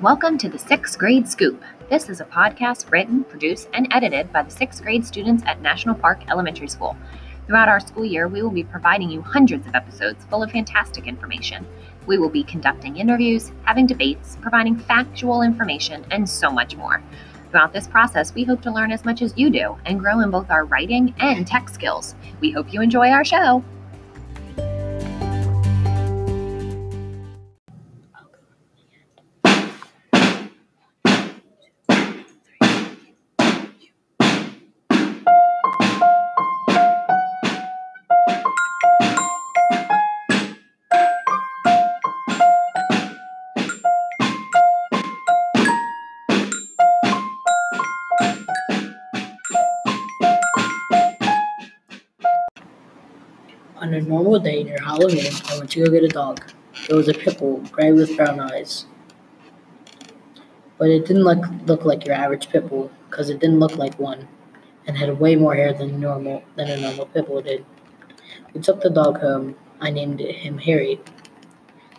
Welcome to the Sixth Grade Scoop. This is a podcast written, produced, and edited by the sixth grade students at National Park Elementary School. Throughout our school year, we will be providing you hundreds of episodes full of fantastic information. We will be conducting interviews, having debates, providing factual information, and so much more. Throughout this process, we hope to learn as much as you do and grow in both our writing and tech skills. We hope you enjoy our show. On a normal day near Halloween, I went to go get a dog. It was a pit bull, gray with brown eyes. But it didn't look, look like your average pit bull, because it didn't look like one, and had way more hair than normal than a normal pit bull did. We took the dog home. I named him Harry.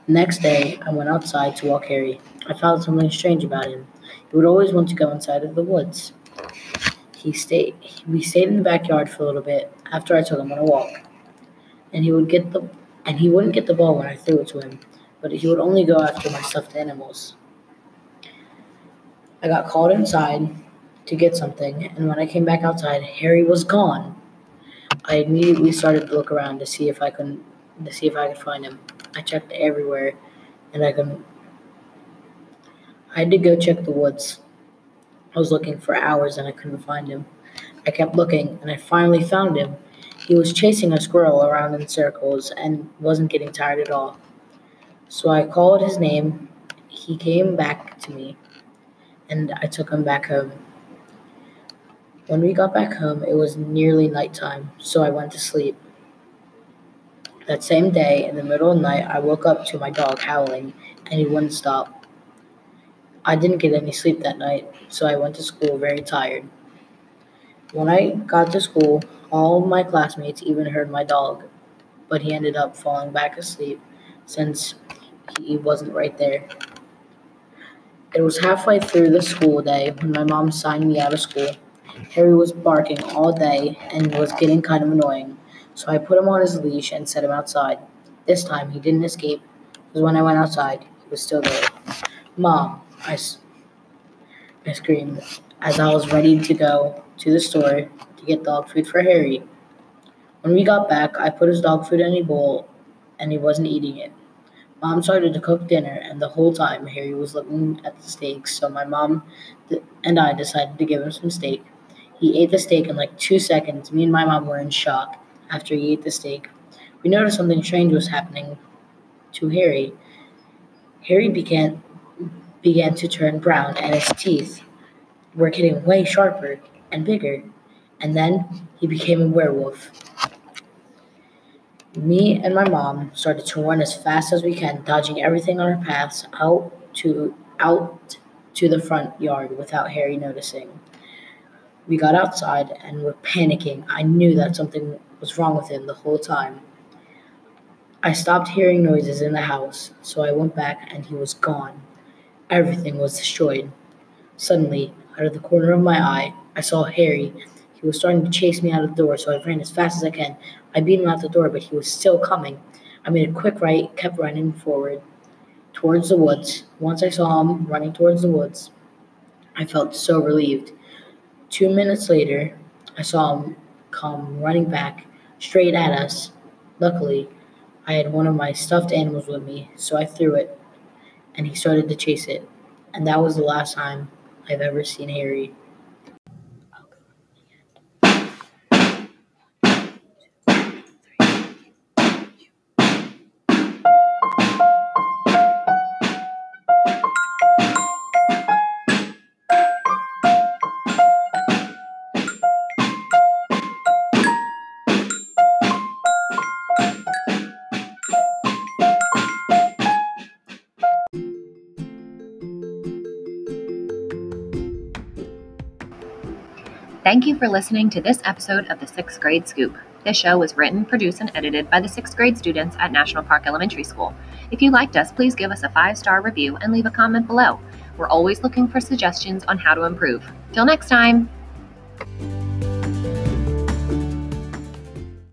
The next day, I went outside to walk Harry. I found something strange about him. He would always want to go inside of the woods. He stayed. We stayed in the backyard for a little bit after I took him on a walk and he would get the and he wouldn't get the ball when I threw it to him, but he would only go after my stuffed animals. I got called inside to get something, and when I came back outside, Harry was gone. I immediately started to look around to see if I could to see if I could find him. I checked everywhere, and I couldn't. I had to go check the woods. I was looking for hours and I couldn't find him. I kept looking, and I finally found him he was chasing a squirrel around in circles and wasn't getting tired at all. So I called his name. He came back to me, and I took him back home. When we got back home, it was nearly nighttime, so I went to sleep. That same day, in the middle of the night, I woke up to my dog howling, and he wouldn't stop. I didn't get any sleep that night, so I went to school very tired. When I got to school, all my classmates even heard my dog, but he ended up falling back asleep since he wasn't right there. It was halfway through the school day when my mom signed me out of school. Harry was barking all day and was getting kind of annoying, so I put him on his leash and set him outside. This time he didn't escape, because when I went outside, he was still there. Mom, I, I screamed as I was ready to go to the store to get dog food for Harry. When we got back, I put his dog food in a bowl and he wasn't eating it. Mom started to cook dinner, and the whole time Harry was looking at the steaks, so my mom and I decided to give him some steak. He ate the steak in like two seconds. Me and my mom were in shock after he ate the steak. We noticed something strange was happening to Harry. Harry began began to turn brown, and his teeth were getting way sharper and bigger and then he became a werewolf. Me and my mom started to run as fast as we can, dodging everything on our paths out to out to the front yard without Harry noticing. We got outside and were panicking. I knew that something was wrong with him the whole time. I stopped hearing noises in the house, so I went back and he was gone. Everything was destroyed. Suddenly, out of the corner of my eye, I saw Harry he was starting to chase me out of the door, so I ran as fast as I can. I beat him out the door, but he was still coming. I made a quick right, kept running forward towards the woods. Once I saw him running towards the woods, I felt so relieved. Two minutes later, I saw him come running back straight at us. Luckily, I had one of my stuffed animals with me, so I threw it, and he started to chase it. And that was the last time I've ever seen Harry. Thank you for listening to this episode of the Sixth Grade Scoop. This show was written, produced, and edited by the sixth grade students at National Park Elementary School. If you liked us, please give us a five star review and leave a comment below. We're always looking for suggestions on how to improve. Till next time!